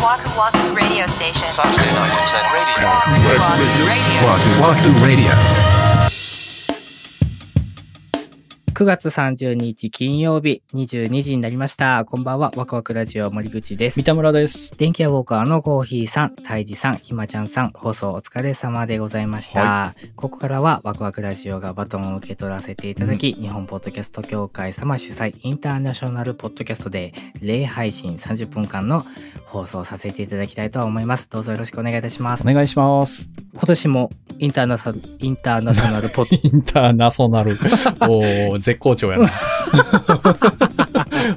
Waku Waku Radio Station. Saturday night at 10 radio. Waku Waku Radio. Wahoo Wahoo Radio. 9月30日金曜日22時になりました。こんばんは、ワクワクラジオ森口です三。田村です。電気屋ウォーカーのコーヒーさん、タイジさん、ひまちゃんさん、放送お疲れ様でございました。ここからはワクワクラジオがバトンを受け取らせていただき、日本ポッドキャスト協会様主催インターナショナルポッドキャストで、例配信30分間の放送をさせていただきたいと思います。どうぞよろしくお願いいたします。お願いします。今年もインターナショナル、インターナショナルポッド インターナショナル。絶好調やな。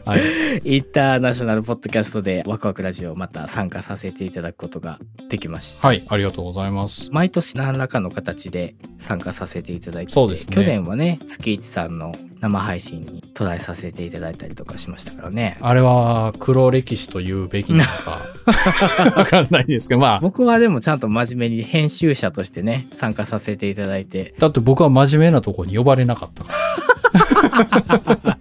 はい。インターナショナルポッドキャストでワクワクラジオまた参加させていただくことができました。はい、ありがとうございます。毎年何らかの形で参加させていただいてそうですね去年はね月一さんの生配信にトライさせていただいたりとかしましたからねあれは黒歴史と言うべきなのか、わかんないですけど、まあ、僕はでもちゃんと真面目に編集者としてね参加させていただいてだって僕は真面目なとこに呼ばれなかったから。ま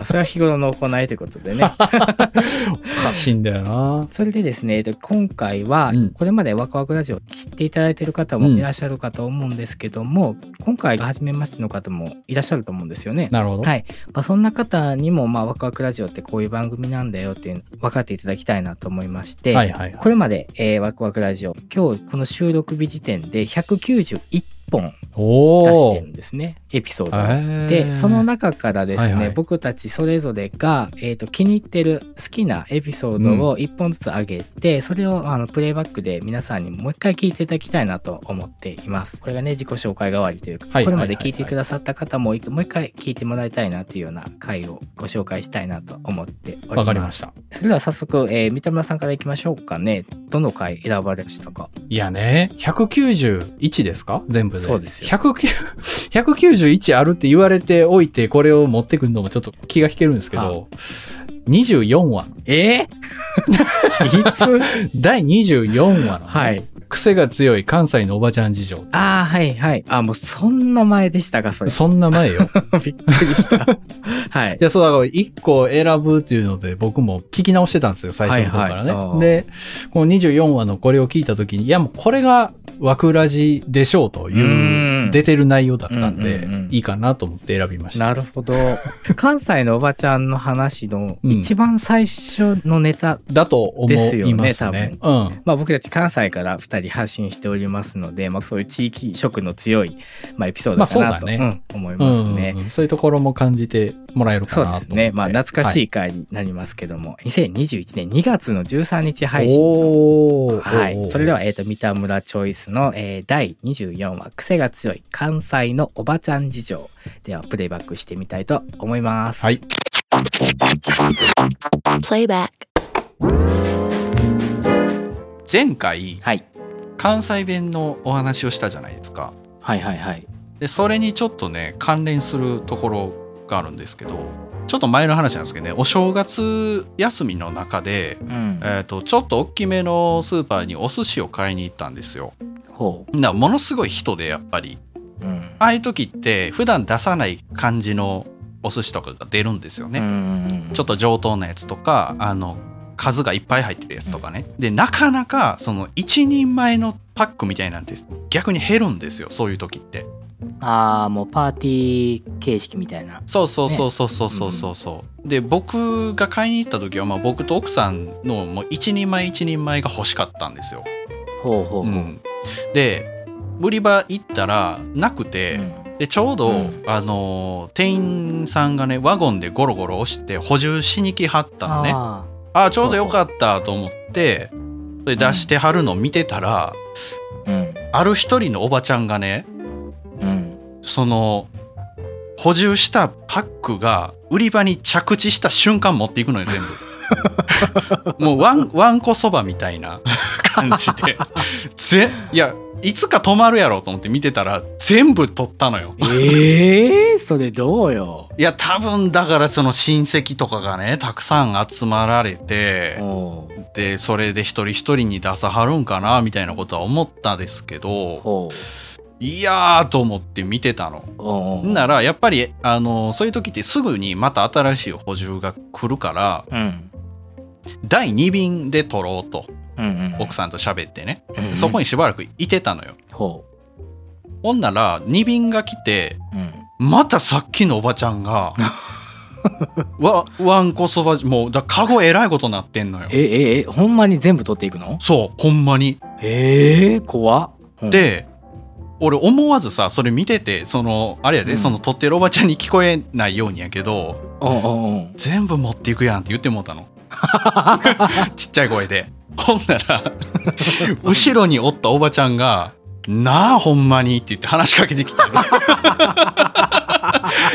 あそれは日頃の行いということでねおかしいんだよな。それでですねで今回はうんこれまでワクワクラジオ知っていただいている方もいらっしゃるかと思うんですけども、今回初めましての方もいらっしゃると思うんですよね。なるほど。はい。まあ、そんな方にも、まあ、ワクワクラジオってこういう番組なんだよっていうの分かっていただきたいなと思いまして、はいはいはい。これまで、えーワクワクラジオ、今日この収録日時点で191本出してるんですね、エピソードを。へーで、その中からですね、はいはい僕たちそれぞれが、えーと気に入ってる好きなエピソードを1本ずつ上げて、それをあのプレイバックで皆さんにもう一回聞いていただきたいなと思っています。これがね、自己紹介代わりというか、はいこれまで聞いてくださった方も、もう一回聞いてもらいたいなっていうような回をご紹介したいなと思っております。わかりました。それでは早速、えー三田村さんからいきましょうかね。どの回選ばれましたか？いやね、191ですか？全部で。そうですよ。109 191あるって言われておいて、これを持ってくるのもちょっと気が引けるんですけど、24話。え？ー、いつ？第24話の、はい。癖が強い関西のおばちゃん事情。ああ、はいはい。あ、もうそんな前でしたか、それ。そんな前よ。びっくりした。はいい。や、そうだから1個選ぶっていうので僕も聞き直してたんですよ、最初の方からね。はいはいで、この24話のこれを聞いた時に、いやもうこれがワクラジでしょうとういう出てる内容だったんでいいかなと思って選びました。なるほど。関西のおばちゃんの話のうん一番最初のネタ、だと思ですよねいますね。うん。まあ僕たち関西から二人発信しておりますので、まあそういう地域色の強い、まあ、エピソードかなと、ねうん、思いうんますね。うんそういうところも感じてもらえるかなとね。まあ懐かしいい回になりますけども、2021年2月の13日配信はい。それでは、は、えっ、と、三田村チョイスの、えー第24話、癖が強い関西のおばちゃん事情。では、プレイバックしてみたいと思います。はい。Playback. 前回、はい。関西弁のお話をしたじゃないですか。はいはいはい。で、それにちょっとね、関連するところがあるんですけど、ちょっと前の話なんですけどね、お正月休みの中で、うん。えっ、と、ちょっと大きめのスーパーにお寿司を買いに行ったんですよ。ほだからものすごい人で、やっぱり。う。うん。ああいう時って、普段出さない感じのお寿司とかが出るんですよね。ねちょっと上等なやつとか、あの、数がいっぱい入ってるやつとかね。で、なかなか、その、一人前のパックみたいなんて逆に減るんですよ、そういう時って。ああ、もうパーティー形式みたいな。そうそうそうそうそうそうそうそう、で僕が買いに行った時は、まあ、僕と奥さんのもう一人前一人前が欲しかったんですよ、ほうほうほう。うんで売り場行ったらなくて、でちょうど、うんあのー店員さんがねワゴンでゴロゴロ押して補充しに来はったのねあああちょうどよかったと思ってで出してはるの見てたら、あ。うん。ある一人のおばちゃんがねうん。その補充したパックが売り場に着地した瞬間持っていくのよ全部 もうワンワンコそばみたいな感じで ぜいやいつか止まるやろうと思って見てたら全部取ったのよええー、それどうよ？いや多分だからその親戚とかがねたくさん集まられて。でそれで一人一人に出さはるんかなみたいなことは思ったですけどほいやーと思って見てたの。ならやっぱりあのそういう時ってすぐにまた新しい補充が来るからうん。第2便で撮ろうとうんうん。奥さんと喋ってね、うんうんそこにしばらくいてたのよほほんなら2便が来てう。うん。またさっきのおばちゃんが わわんこそばもうだカゴえらいことなってんのよえ、え、え、ほんまに全部取っていくの？そうほんまにええ怖っ。うん、で俺思わずさそれ見ててそのあれやで、うんその撮ってるおばちゃんに聞こえないようにやけどうん。全部持っていくやんって言ってもうたの ちっちゃい声で。ほんなら後ろにおったおばちゃんが「なあほんまに」って言って話しかけてきて。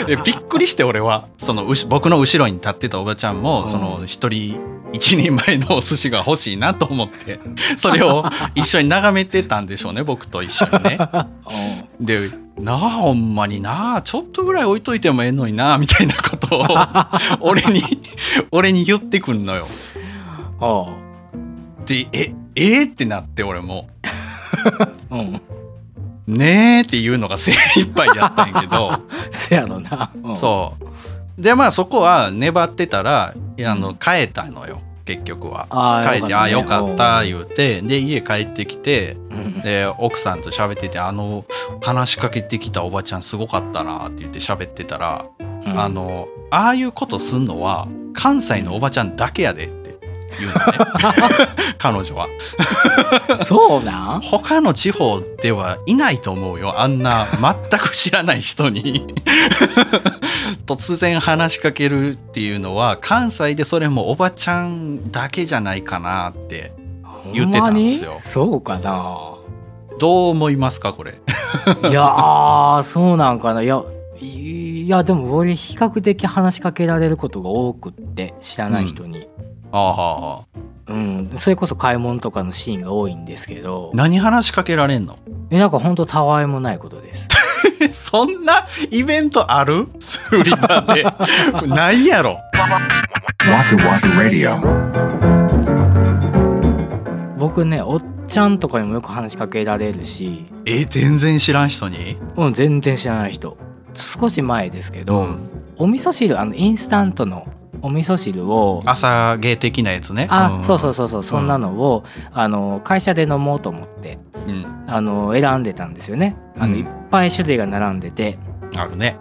でびっくりして俺は。そのうし僕の後ろに立ってたおばちゃんも、うん。その一人一人前のお寿司が欲しいなと思ってそれを一緒に眺めてたんでしょうね僕と一緒にね。で「なあほんまになあちょっとぐらい置いといてもええのにな」みたいなことを 俺に俺に言ってくんのよ。おうでええってなって俺も。うん。「ねえ」っていうのが精一杯やったんやけど。せやろな。うん。そう。でまあそこは粘ってたらあの帰ったのよ結局は。帰って「あよかった」うん言うてで家帰ってきてうん。で奥さんと喋ってて「あの話しかけてきたおばちゃんすごかったな」って言って喋ってたらうん。あのああいうことすんのは関西のおばちゃんだけやで。って言うのね。彼女は。そうなん？他の地方ではいないと思うよ。あんな全く知らない人に。突然話しかけるっていうのは関西でそれもおばちゃんだけじゃないかなって言ってたんですよ。そうかな。どう思いますかこれ？いやーそうなんかな。いやいやでも俺比較的話しかけられることが多くって知らない人に、ああうん。それこそ買い物とかのシーンが多いんですけど。何話しかけられんの？えなんかほんとたわいもないことです。そんなイベントある？売り場で。ないやろ.僕ねおっちゃんとかにもよく話しかけられるし。え全然知らん人に？うん全然知らない人。少し前ですけど、うん。お味噌汁あのインスタントのお味噌汁を朝芸的なやつね。あ、ん。そうそうそうそうそんなのを、あの会社で飲もうと思ってうん。あの選んでたんですよね。あの、うん。いっぱい種類が並んでて。あるね。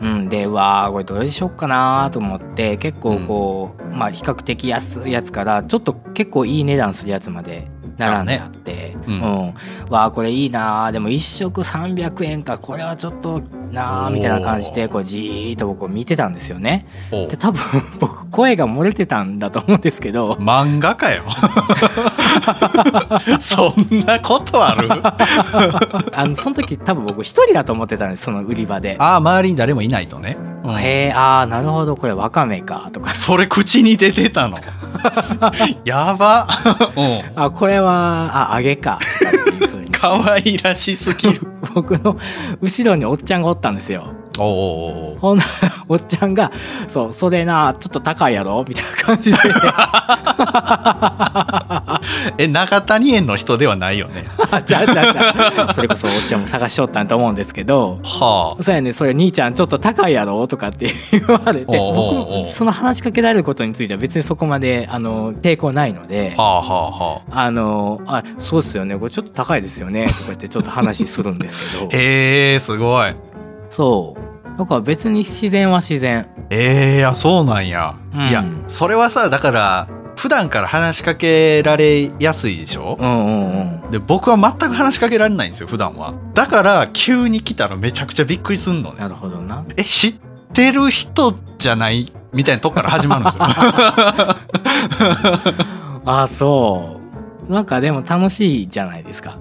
うん、でわあこれどれにしよっかなと思って結構こう、まあ比較的安いやつからちょっと結構いい値段するやつまで並んであってううん。ん、わあこれいいなでも1食300円か。これはちょっとなあみたいな感じでこうじーっと僕見てたんですよね。で多分僕声が漏れてたんだと思うんですけど。漫画かよ。そんなことある？あのその時多分僕一人だと思ってたんですその売り場で。ああ周りに誰もいないとね、うん。へえああなるほど。これわかめか。とか。それ口に出てたの。やば。うん。あこれはあ揚げか 可愛らしすぎる 僕の後ろにおっちゃんがおったんですよ。おうおほん おっちゃんが「そうそれなちょっと高いやろ?」みたいな感じでえ長谷園の人ではないよね。あ じゃあじゃあじゃあ。それこそおっちゃんも探しとったんと思うんですけど。はそうやねそれ兄ちゃんちょっと高いやろとかって言われて僕その話しかけられることについては別にそこまであの抵抗ないので。あはあはあはあ。あのあそうっすよね。これちょっと高いですよねとか言ってちょっと話するんですけど。へえすごい。そう。だから別に自然は自然。えー、あそうなんや、うん。いやそれはさだから普段から話しかけられやすいでしょ？う、んうんうん。で僕は全く話しかけられないんですよ普段は。だから急に来たらめちゃくちゃびっくりすんのね。なるほどな。え知ってる人じゃない？みたいなとこから始まるんですよ。あそう。なんかでも楽しいじゃないですか。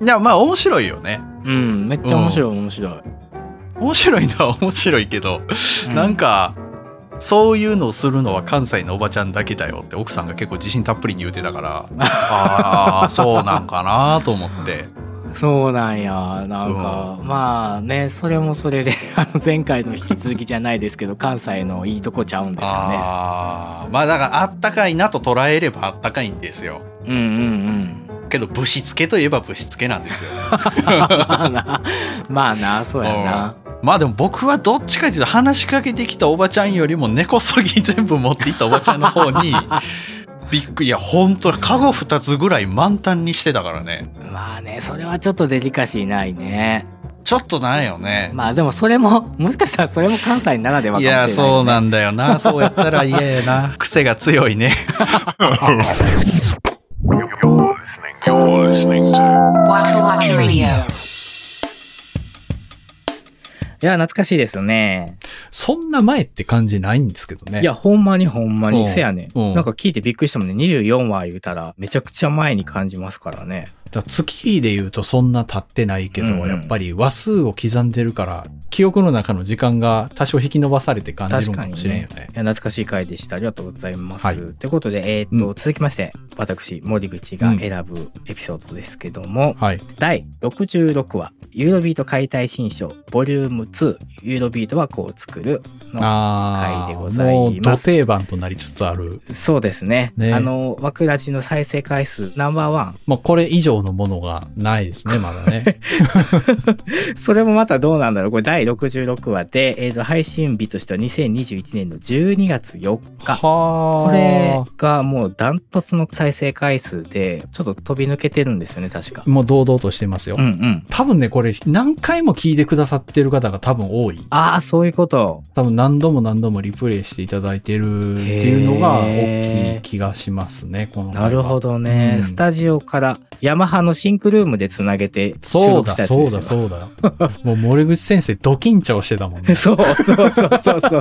いやまあ面白いよね。うんめっちゃ面白い面白い、面白いのは面白いけど、うなんかそういうのをするのは関西のおばちゃんだけだよって奥さんが結構自信たっぷりに言ってたから。ああそうなんかなと思って。そうなんやなんか、まあねそれもそれで あの前回の引き続きじゃないですけど関西のいいとこちゃうんですかあーまあだからあったかいなと捉えればあったかいんですよ。ねうんうん。けどぶしつけといえばぶしつけなんですようん まあなまあなそうやなまあでも僕はどっちかというと話しかけてきたおばちゃんよりも根こそぎ全部持っていったおばちゃんの方に びっくり。いや本当カゴ2つぐらい満タンにしてたからね。まあねそれはちょっとデリカシーないね。ちょっとないよね、まあでもそれももしかしたらそれも関西ならではかもいしれない、ね、やそうなんだよな。そうやったら嫌やな。癖が強いね いや懐かしいですよね。そんな前って感じないんですけどね。いや、ほんまにほんまうんに。せやねん。うんなんか聞いてびっくりしたもんね。24話言うたら、めちゃくちゃ前に感じますからね。だ月で言うとそんな経ってないけど、うんうんやっぱり話数を刻んでるから、記憶の中の時間が多少引き伸ばされて感じるのかもしれんよね。。いや、懐かしい回でした。ありがとうございます。はいうことで、えーっと、うん続きまして、私、森口が選ぶエピソードですけども、はい。第66話、ユーロビート解体新書、ボリューム2、ユーロビートはこう作るの。回でございますもう土定番となりつつある。そうですね。ねあの、ワクラジの再生回数ナンバーワン。まあこれ以上のものがないですね、まだね。それもまたどうなんだろう。これ第66話で、えーと、配信日としては2021年の12月4日。はこれがもうダントツの再生回数で、ちょっと飛び抜けてるんですよね、確か。もう堂々としてますよ。うんうん。多分ね、これ何回も聞いてくださってる方が多分多い。ああ、そういうこと。多分何度も何度もリプレイしていただいてるっていうのが大きい気がしますね、このなるほどね、うんスタジオからヤマハのシンクルームでつなげて収そうだ、録したやつそうだ。そうだ。もう森口先生、ド緊張してたもんね。そうそうそうそうそうそう。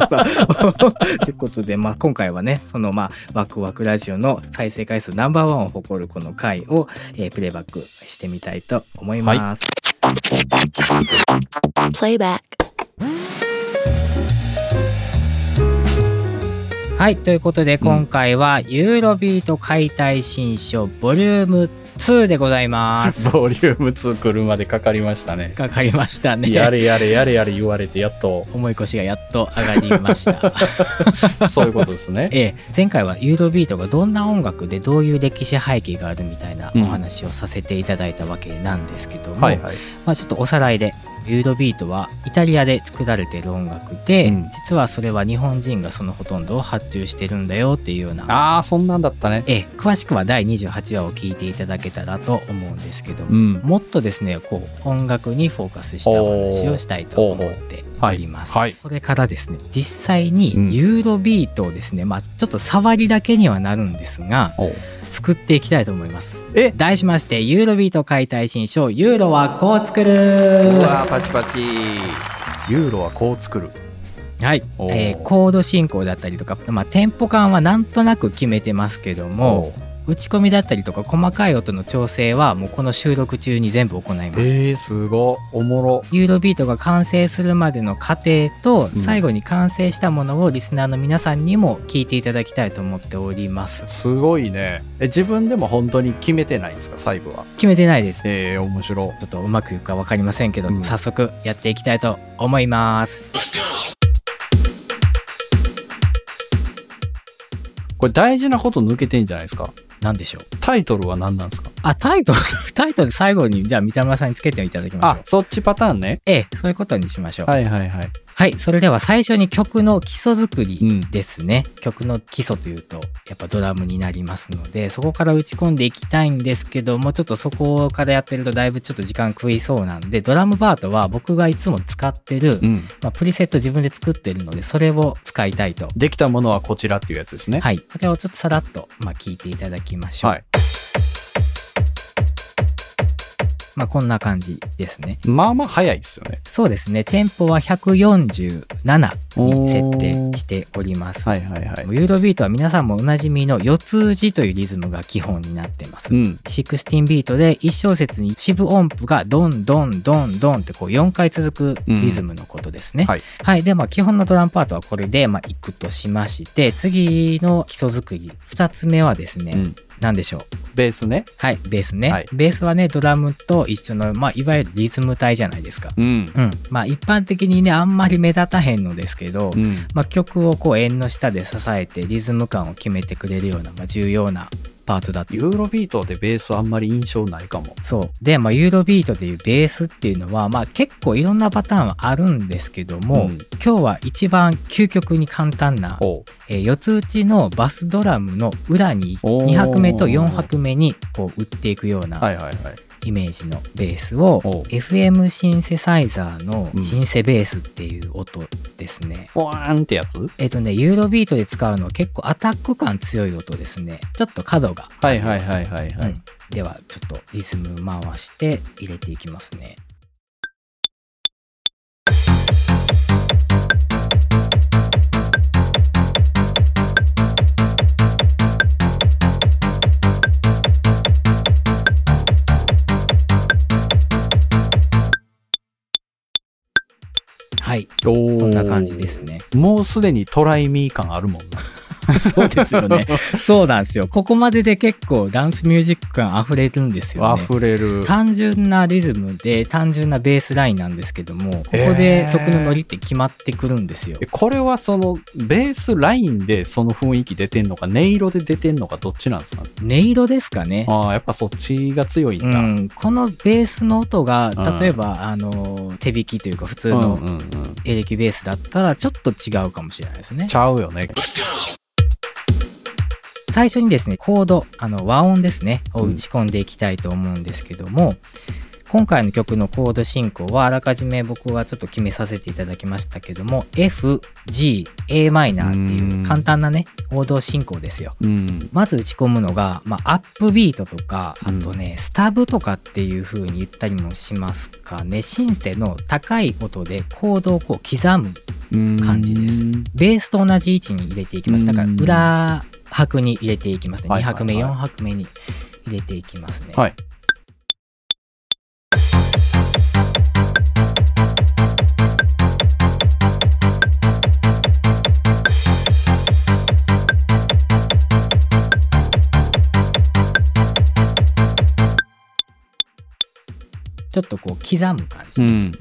ということで、まあ、今回はね、その、まあ、ワクワクラジオの再生回数ナンバーワンを誇るこの回を、えープレイバックしてみたいと思います。Playback. はい、ということで、今回は、ユーロビート解体新書ボリューム2でございます。ボリューム2来るまでかかりましたね。かかりましたね。やれやれやれやれ言われて、やっと、重い腰がやっと上がりました。そういうことですね。ええ、前回はユーロビートがどんな音楽でどういう歴史背景があるみたいなお話をさせていただいたわけなんですけども、はいはい。まあ、ちょっとおさらいでユーロビートはイタリアで作られている音楽で、うん実はそれは日本人がそのほとんどを発注してるんだよっていうようなああ、そんなんだったね。ええ詳しくは第28話を聞いていただけたらと思うんですけども、うん。もっとですねこう音楽にフォーカスしたお話をしたいと思っております。はい。これからですね実際にうんユーロビートをですね、まあちょっと触りだけにはなるんですが作っていきたいと思います。え？題しましてユーロビート解体新書ユーロはこう作る。うわーパチパチ。ユーロはこう作る。はい、えーコード進行だったりとか、まあ、テンポ感はなんとなく決めてますけども打ち込みだったりとか細かい音の調整はもうこの収録中に全部行いますえー、すごい。おもろ。ユーロビートが完成するまでの過程とうん最後に完成したものをリスナーの皆さんにも聞いていただきたいと思っておりますすごいね。え、自分でも本当に決めてないんですか、細部は。決めてないですえー、面白。ちょっとうまくいくか分かりませんけど、うん早速やっていきたいと思いますこれ大事なこと抜けてんじゃないですか？何でしょう？タイトルは何なんですか？あタイトル タイトル最後にじゃあ三田村さんにつけていただきましょう、あそっちパターンね。ええそういうことにしましょうはいはいはい。はい、それでは最初に曲の基礎作りうんですね。曲の基礎というと、やっぱドラムになりますので、そこから打ち込んでいきたいんですけども、ちょっとそこからやってるとだいぶちょっと時間食いそうなんで、ドラムパートは僕がいつも使ってる、うん。まあ、プリセット自分で作ってるので、それを使いたいと。できたものはこちらっていうやつですね。はい、それをちょっとさらっと、まあ、聞いていただきましょう。はい。まあ、こんな感じですね。まあまあ早いですよね。そうですね。テンポは147に設定しております。はいはいはい。ユーロビートは皆さんもおなじみの四つ打ちというリズムが基本になってます。うん。16ビートで1小節に四分音符がドンドンドンドンってこう4回続くリズムのことですね。はい。はい。で、まあ基本のドラムパートはこれで、まあいくとしまして、次の基礎作り、2つ目はですね、うん。何でしょう？ベースね。はい、ベースね。はいベースはね、ドラムと一緒の、まあいわゆるリズム体じゃないですか。うん。うん。まあ一般的にね、あんまり目立たへんのですけど、うん。まあ、曲をこう円の下で支えてリズム感を決めてくれるような、まあ、重要なパートだとユーロビートでベースあんまり印象ないかも。そう。で、まあ、ユーロビートでいうベースっていうのは、まあ、結構いろんなパターンはあるんですけども、うん今日は一番究極に簡単な、えー四つ打ちのバスドラムの裏におー2拍目と4拍目にこう打っていくようなはいはいはい。イメージのベースを FM シンセサイザーのうんシンセベースっていう音ですね。ポワーンってやつ？えっ、とね、ユーロビートで使うのは結構アタック感強い音ですね。ちょっと角が。はいはいはいはいはい。うんではちょっとリズム回して入れていきますね。はい、おこんな感じですね。もうすでにトライミー感あるもんな。そうですよね。そうなんですよ。ここまでで結構ダンスミュージック感溢れるんですよね。溢れる。単純なリズムで単純なベースラインなんですけどもここへでー曲のノリって決まってくるんですよえ。これはそのベースラインでその雰囲気出てんのか音色で出てんのかどっちなんですか？音色ですかね。ああやっぱそっちが強いんだ、うん、このベースの音がうん例えば、あの手弾きというか普通のうんうんうんエレキベースだったらちょっと違うかもしれないですねち。ゃうよね最初にですねコードあの和音ですねを打ち込んでいきたいと思うんですけども、今回の曲のコード進行はあらかじめ僕はちょっと決めさせていただきましたけども FGAm っていう簡単なね王道進行ですよ。うん。まず打ち込むのが、まあ、アップビートとかあとね、スタブとかっていう風に言ったりもしますかね。シンセの高い音でコードをこう刻む感じです。ベースと同じ位置に入れていきます。だからうん。裏拍に入れていきますね。2はいはい。拍目はい4拍目に入れていきますね、はい。ちょっとこう刻む感じ、うん。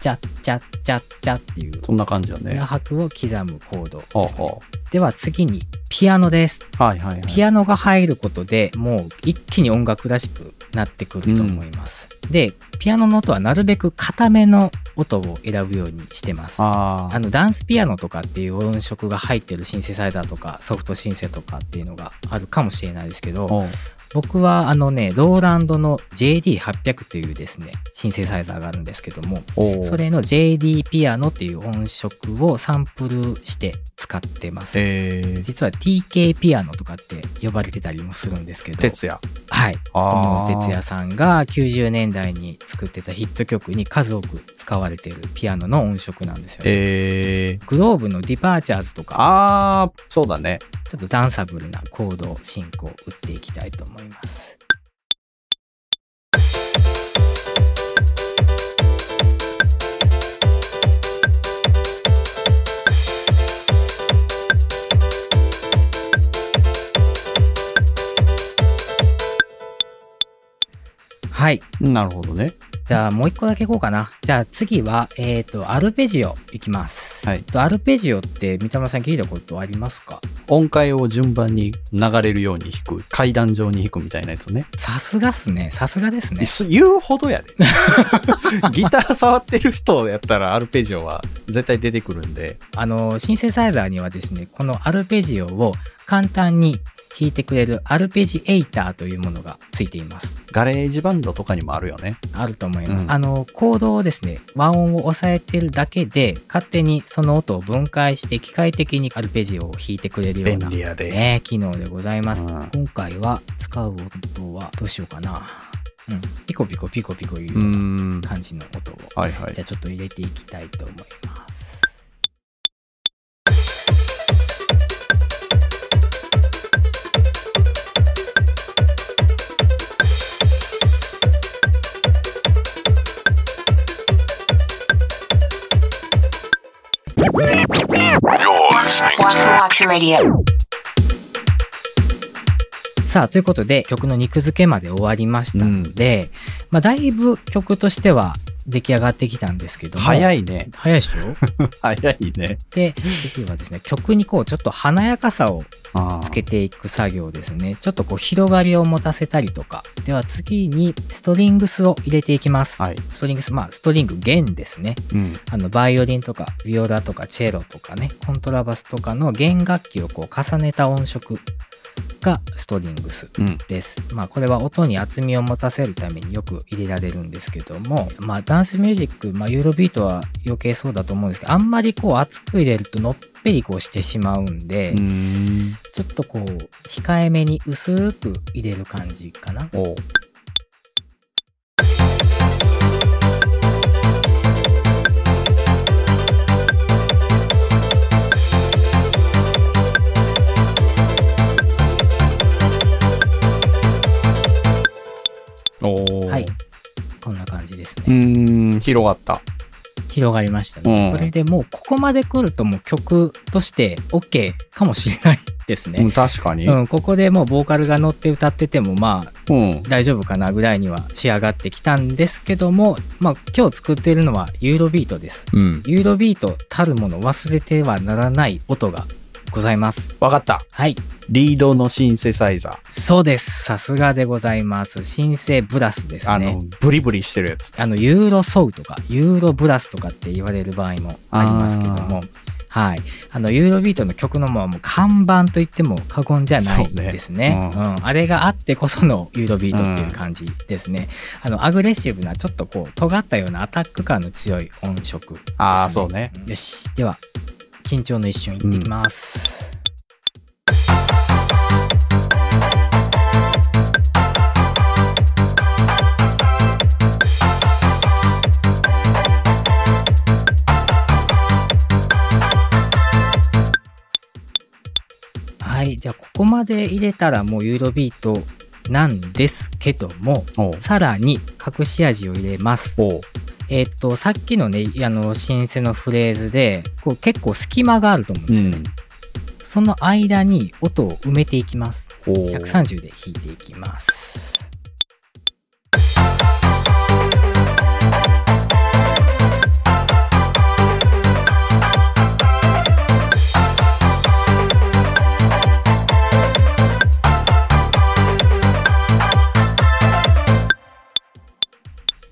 チャッチャッチャッチャっていう。そんな感じだね。裏拍を刻むコードですね。ほでは次にピアノです。うはいはいはい。ピアノが入ることでもう一気に音楽らしくなってくると思います、でピアノの音はなるべく固めの音を選ぶようにしてます。ああのダンスピアノとかっていう音色が入ってるシンセサイザーとかソフトシンセとかっていうのがあるかもしれないですけど僕はあのねローランドの JD800 というですねシンセサイザーがあるんですけどもそれの JD ピアノっていう音色をサンプルして使ってます。えー、実は TK ピアノとかって呼ばれてたりもするんですけど哲哉はい。この哲哉さんが90年代に作ってたヒット曲に数多く使われているピアノの音色なんですよね、えー、 globe の DEPARTURES とか。ああそうだね。ちょっとダンサブルなコード進行を打っていきたいと思います。はい。なるほどねじゃあもう一個だけいこうかな。じゃあ次は、えっ、と、アルペジオいきます。はいえっとアルペジオって三田村さん聞いたことありますか？音階を順番に流れるように弾く階段状に弾くみたいなやつねさすがっすね。さすがですね。す言うほどやで ギター触ってる人やったらアルペジオは絶対出てくるんであの、シンセサイザーにはですね、このアルペジオを簡単に弾いてくれるアルペジエイターというものがついています。 GarageBand とかにもあるよねあると思います。うんあの、コードをですね、和音を押さえてるだけで、勝手にその音を分解して機械的にアルペジオを弾いてくれるような、便利やでね、機能でございます。うん今回は使う音はどうしようかな。うん。ピコピコピコピコいうよううなん感じの音を。はいはいじゃあちょっと入れていきたいと思います。さあ、ということで曲の肉付けまで終わりましたので、まあだいぶ曲としては出来上がってきたんですけども。い。早いね。早いでしょ？早いね。で、次はですね、曲にこう、ちょっと華やかさをあつけていく作業ですね。ちょっとこう、広がりを持たせたりとか。では次に、ストリングスを入れていきます。はい。ストリングス、まあ、ストリング弦ですね。うん。あの、バイオリンとか、ビオラとか、チェロとかね、コントラバスとかの弦楽器をこう、重ねた音色がストリングスうん。です。まあこれは音に厚みを持たせるためによく入れられるんですけども、まあダンスミュージック、まあユーロビートは余計そうだと思うんですけど、あんまりこう厚く入れるとのっぺりこうしてしまうんで。ちょっとこう控えめに薄く入れる感じかな。はい。こんな感じですうね。広がった。広がりましたね。うんこれでもうここまで来るともう曲として OK かもしれないですね。うん、確かに。うん。うん、ここでもうボーカルが乗って歌っててもまあうん。大丈夫かなぐらいには仕上がってきたんですけども、まあ今日作っているのはユーロビートです。うん。ユーロビートたるもの忘れてはならない音がございます。わかった。はい。リードのシンセサイザそうです。さすがでございます。新生ブラスですー。あねの。、ブリブリしてるやつ。あの、ユーロソウとか、ユーロブラスとかって言われる場合もありますけども、はい。あの、ユーロビートの曲のもう看板と言っても過言じゃないですね。ううんん、あれがあってこそのユーロビートっていう感じですね。あの、アグレッシブな、ちょっとこう、尖ったようなアタック感の強い音色ね。ああ、そうね。よし。では、緊張の一瞬いってきます。はい。じゃあ、ここまで入れたらもうユーロビートなんですけども、さらに隠し味を入れます。えっと、さっきのね、あの、シンセのフレーズで、こう結構隙間があると思うんですよね。その間に音を埋めていきます。おう130で弾いていきます。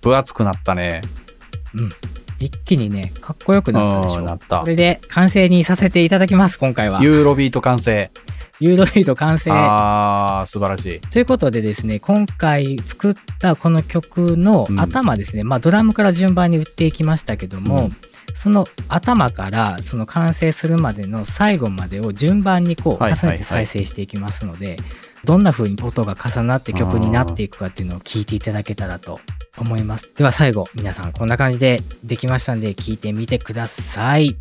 分厚くなったね。一気にね、かっこよくなったでしょ。うんなったこれで完成にさせていただきます、今回は。ユーロビート完成。ユーロビート完成。ああ、素晴らしい。ということでですね、今回作ったこの曲のうん頭ですね、まあドラムから順番に打っていきましたけども、うんその頭からその完成するまでの最後までを順番にこうはい重ねて再生していきますので、どんな風に音が重なって曲になっていくかっていうのを聞いていただけたらと思います。では最後、皆さんこんな感じでできましたんで聞いてみてください。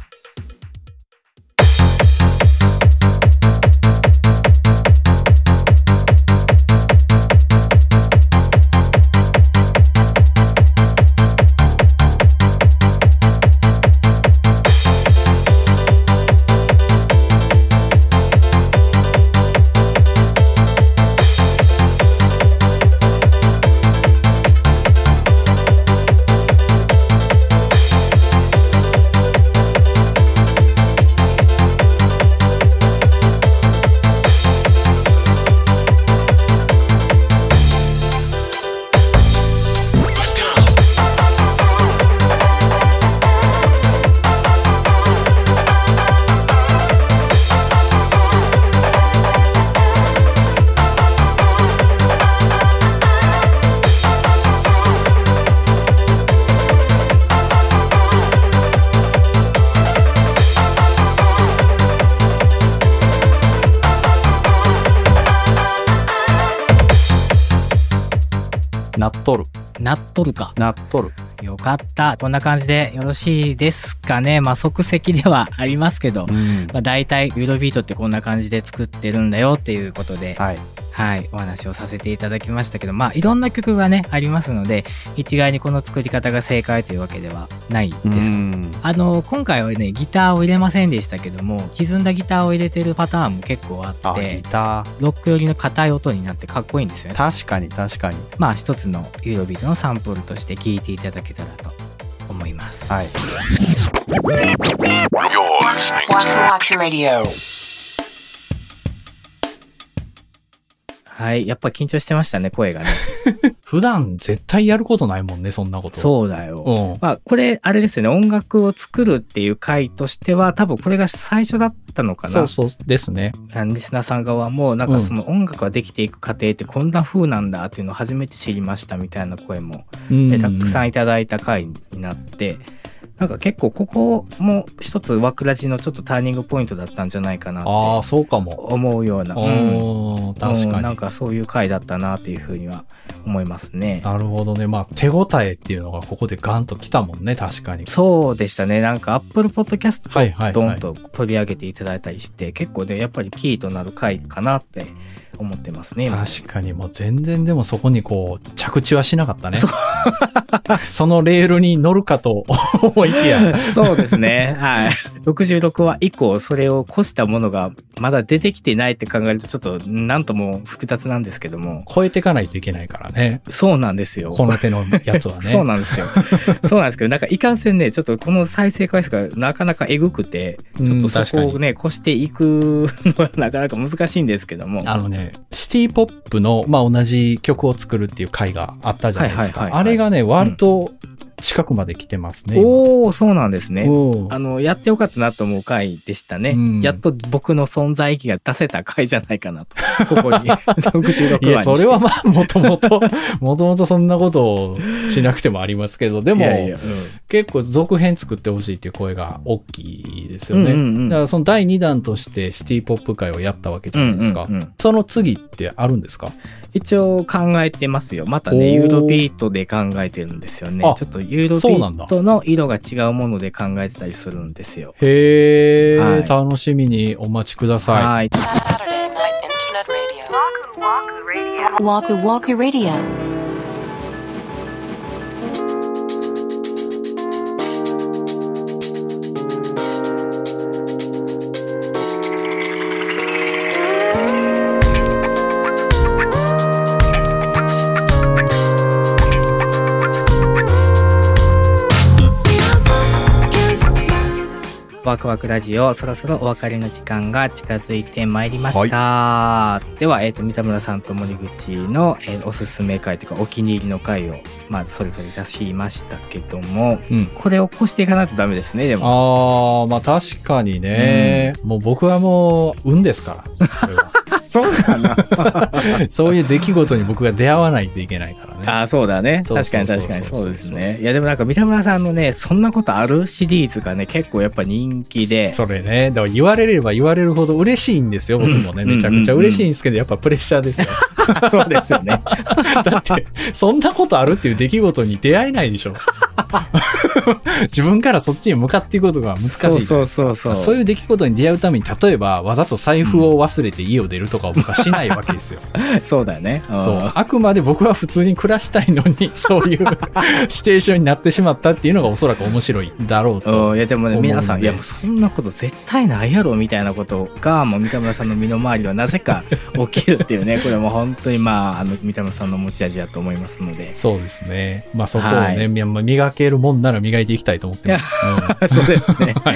とるか。なっとる。よかった。こんな感じでよろしいですかね。まあ即席では ありますけど、うん。まあ大体ユーロビートってこんな感じで作ってるんだよっていうことで、はい。はい、お話をさせていただきましたけど、まあ、いろんな曲がね、ありますので、一概にこの作り方が正解というわけではないです。うんあの、今回はね、ギターを入れませんでしたけども、歪んだギターを入れてるパターンも結構あっあ、てギ、タロック寄りの硬い音になってかっこいいんですよー。ね。確かに確かに。まあ、一つのユーロビートのサンプルとして聴いていただけたらと思います。はい。はい。やっぱ緊張してましたね、声がね。普段絶対やることないもんね、そんなこと。そうだよ。うん。まあ、これ、あれですよね。音楽を作るっていう回としては、多分これが最初だったのかな。そうそうですね。リスナーさん側も、なんかその音楽ができていく過程ってこんな風なんだっていうのを初めて知りましたみたいな声も、うんでたくさんいただいた回になって、なんか結構ここも一つワクラジのちょっとターニングポイントだったんじゃないかなっああ、てそうかも。思うような、うん確かに。うんなんかそういう回だったなっていうふうには思いますね。なるほどね。まあ、手応えっていうのがここでガンと来たもんね、確かに。そうでしたね。なんか Apple Podcast はいはい、はい。ドンと取り上げていただいたりして、結構ね、やっぱりキーとなる回かなって思ってますね。今確かにもう全然でもそこにこう着地はしなかったね。そ のレールに乗るかと思いきや。そうですね。はい。66話以降、それを越したものがまだ出てきてないって考えると、ちょっと、なんとも複雑なんですけども。超えていかないといけないからね。そうなんですよ。この手のやつはね。そうなんですよ。そうなんですけど、なんかいかんせんね、ちょっとこの再生回数がなかなかえぐくて、ちょっとそこをね、越していくのはなかなか難しいんですけども。あのね、シティポップの、まあ、同じ曲を作るっていう回があったじゃないですか。あれがね、割と近くまで来てますね。今おー、そうなんですね。うんあの、やってよかったなと思う回でしたね。うんやっと僕の存在意義が出せた回じゃないかなと。ここに。66話にいや、それはまあ、もともと、もともとそんなことをしなくてもありますけど、でも、いやいやうん結構続編作ってほしいっていう声が大きいですよね。うんうんうんだからその第2弾としてシティポップ界をやったわけじゃないですか。うんうんうんその次ってあるんですか？一応考えてますよ。またね、ユーロビートで考えてるんですよね。あちょっとユーロビそうなんだートの色が違うもので考えてたりするんですよ。へー、はい楽しみにお待ちください。はい。ワクワクラジオ、そろそろお別れの時間が近づいてまいりました。では、えっ、と、三田村さんと森口の、えーおすすめ回というか、お気に入りの回を、まあ、それぞれ出しましたけども、うんこれを越していかないとダメですね、でも。あー、まあ確かにね、もう僕はもう運ですから。そうかな。そういう出来事に僕が出会わないといけないからね。ああ、そうだね。確かに確かにそうですね。いや、でもなんか三田村さんのね、そんなことある？シリーズがね、結構やっぱ人気で。それね、だから言われれば言われるほど嬉しいんですよ、僕もね。うんめちゃくちゃ嬉しいんですけど、やっぱプレッシャーですよ。そうですよね。だって、そんなことあるっていう出来事に出会えないでしょ。自分からそっちに向かっていくことが難しい。そうそうそうそうそういう出来事に出会うために、例えば、わざと財布を忘れて家を出るとかを僕はしないわけですよ。そうだよね。んそう。あくまで僕は普通に暮らしたいのに、そういうシチュエーションになってしまったっていうのがおそらく面白いだろうと。うんいやでもね皆さんいやもうそんなこと絶対ないやろみたいなことがもう三田村さんの身の回りはなぜか 起きるっていうねこれも本当にまああの三田村さんの持ち味だと思いますのでそうですね。まあそこをね、はい磨けるもんなら磨いていきたいと思ってます。う んそうですね。はい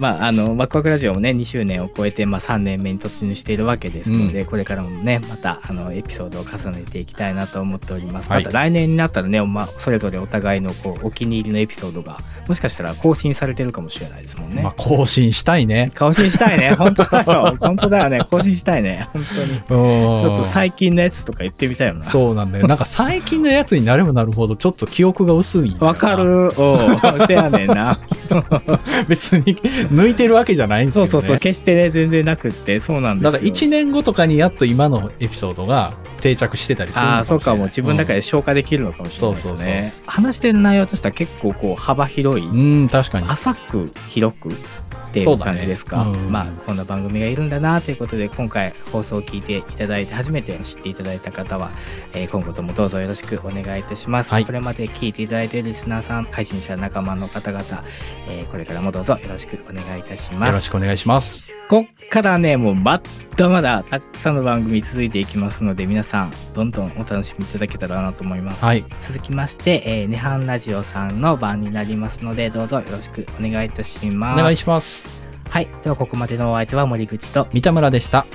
まあ、あの、ワクワクラジオもね、2周年を超えて、まあ、3年目に突入しているわけですので、これからもね、また、あの、エピソードを重ねていきたいなと思っております。はいまた来年になったらね、まあ、それぞれお互いの、こう、お気に入りのエピソードが、もしかしたら更新されてるかもしれないですもんね。まあ更新したいね。更新したいね。本当だよ。本当だよね。更新したいね。本当に。ちちょっと最近のやつとか言ってみたいよな。そうなんだよ。なんか最近のやつになればなるほど、ちょっと記憶が薄いわか。る。おうせやねんな。別に抜いてるわけじゃないんですけどね。そうそうそう。決してね、全然なくって、そうなんですよ。だから1年後とかにやっと今のエピソードが定着してたりするのああ、かもしれない。そうかも。自分の中で消化できるのかもしれないですね。そうそうそう話してる内容としては結構こう幅広い、うん。うん、確かに。浅く広くっていう感じですか、ねうんまあこんな番組がいるんだなということで今回放送を聞いていただいて初めて知っていただいた方は、えー今後ともどうぞよろしくお願いいたします、はいこれまで聞いていただいているリスナーさん配信者仲間の方々、えーこれからもどうぞよろしくお願いいたしますよろしくお願いします。こっからね、もうまだまだたくさんの番組続いていきますので、皆さん、どんどんお楽しみいただけたらなと思います。はい。続きまして、えー、ネハンラジオさんの番になりますので、どうぞよろしくお願いいたします。お願いします。はい。ではここまでのお相手は森口と三田村でした。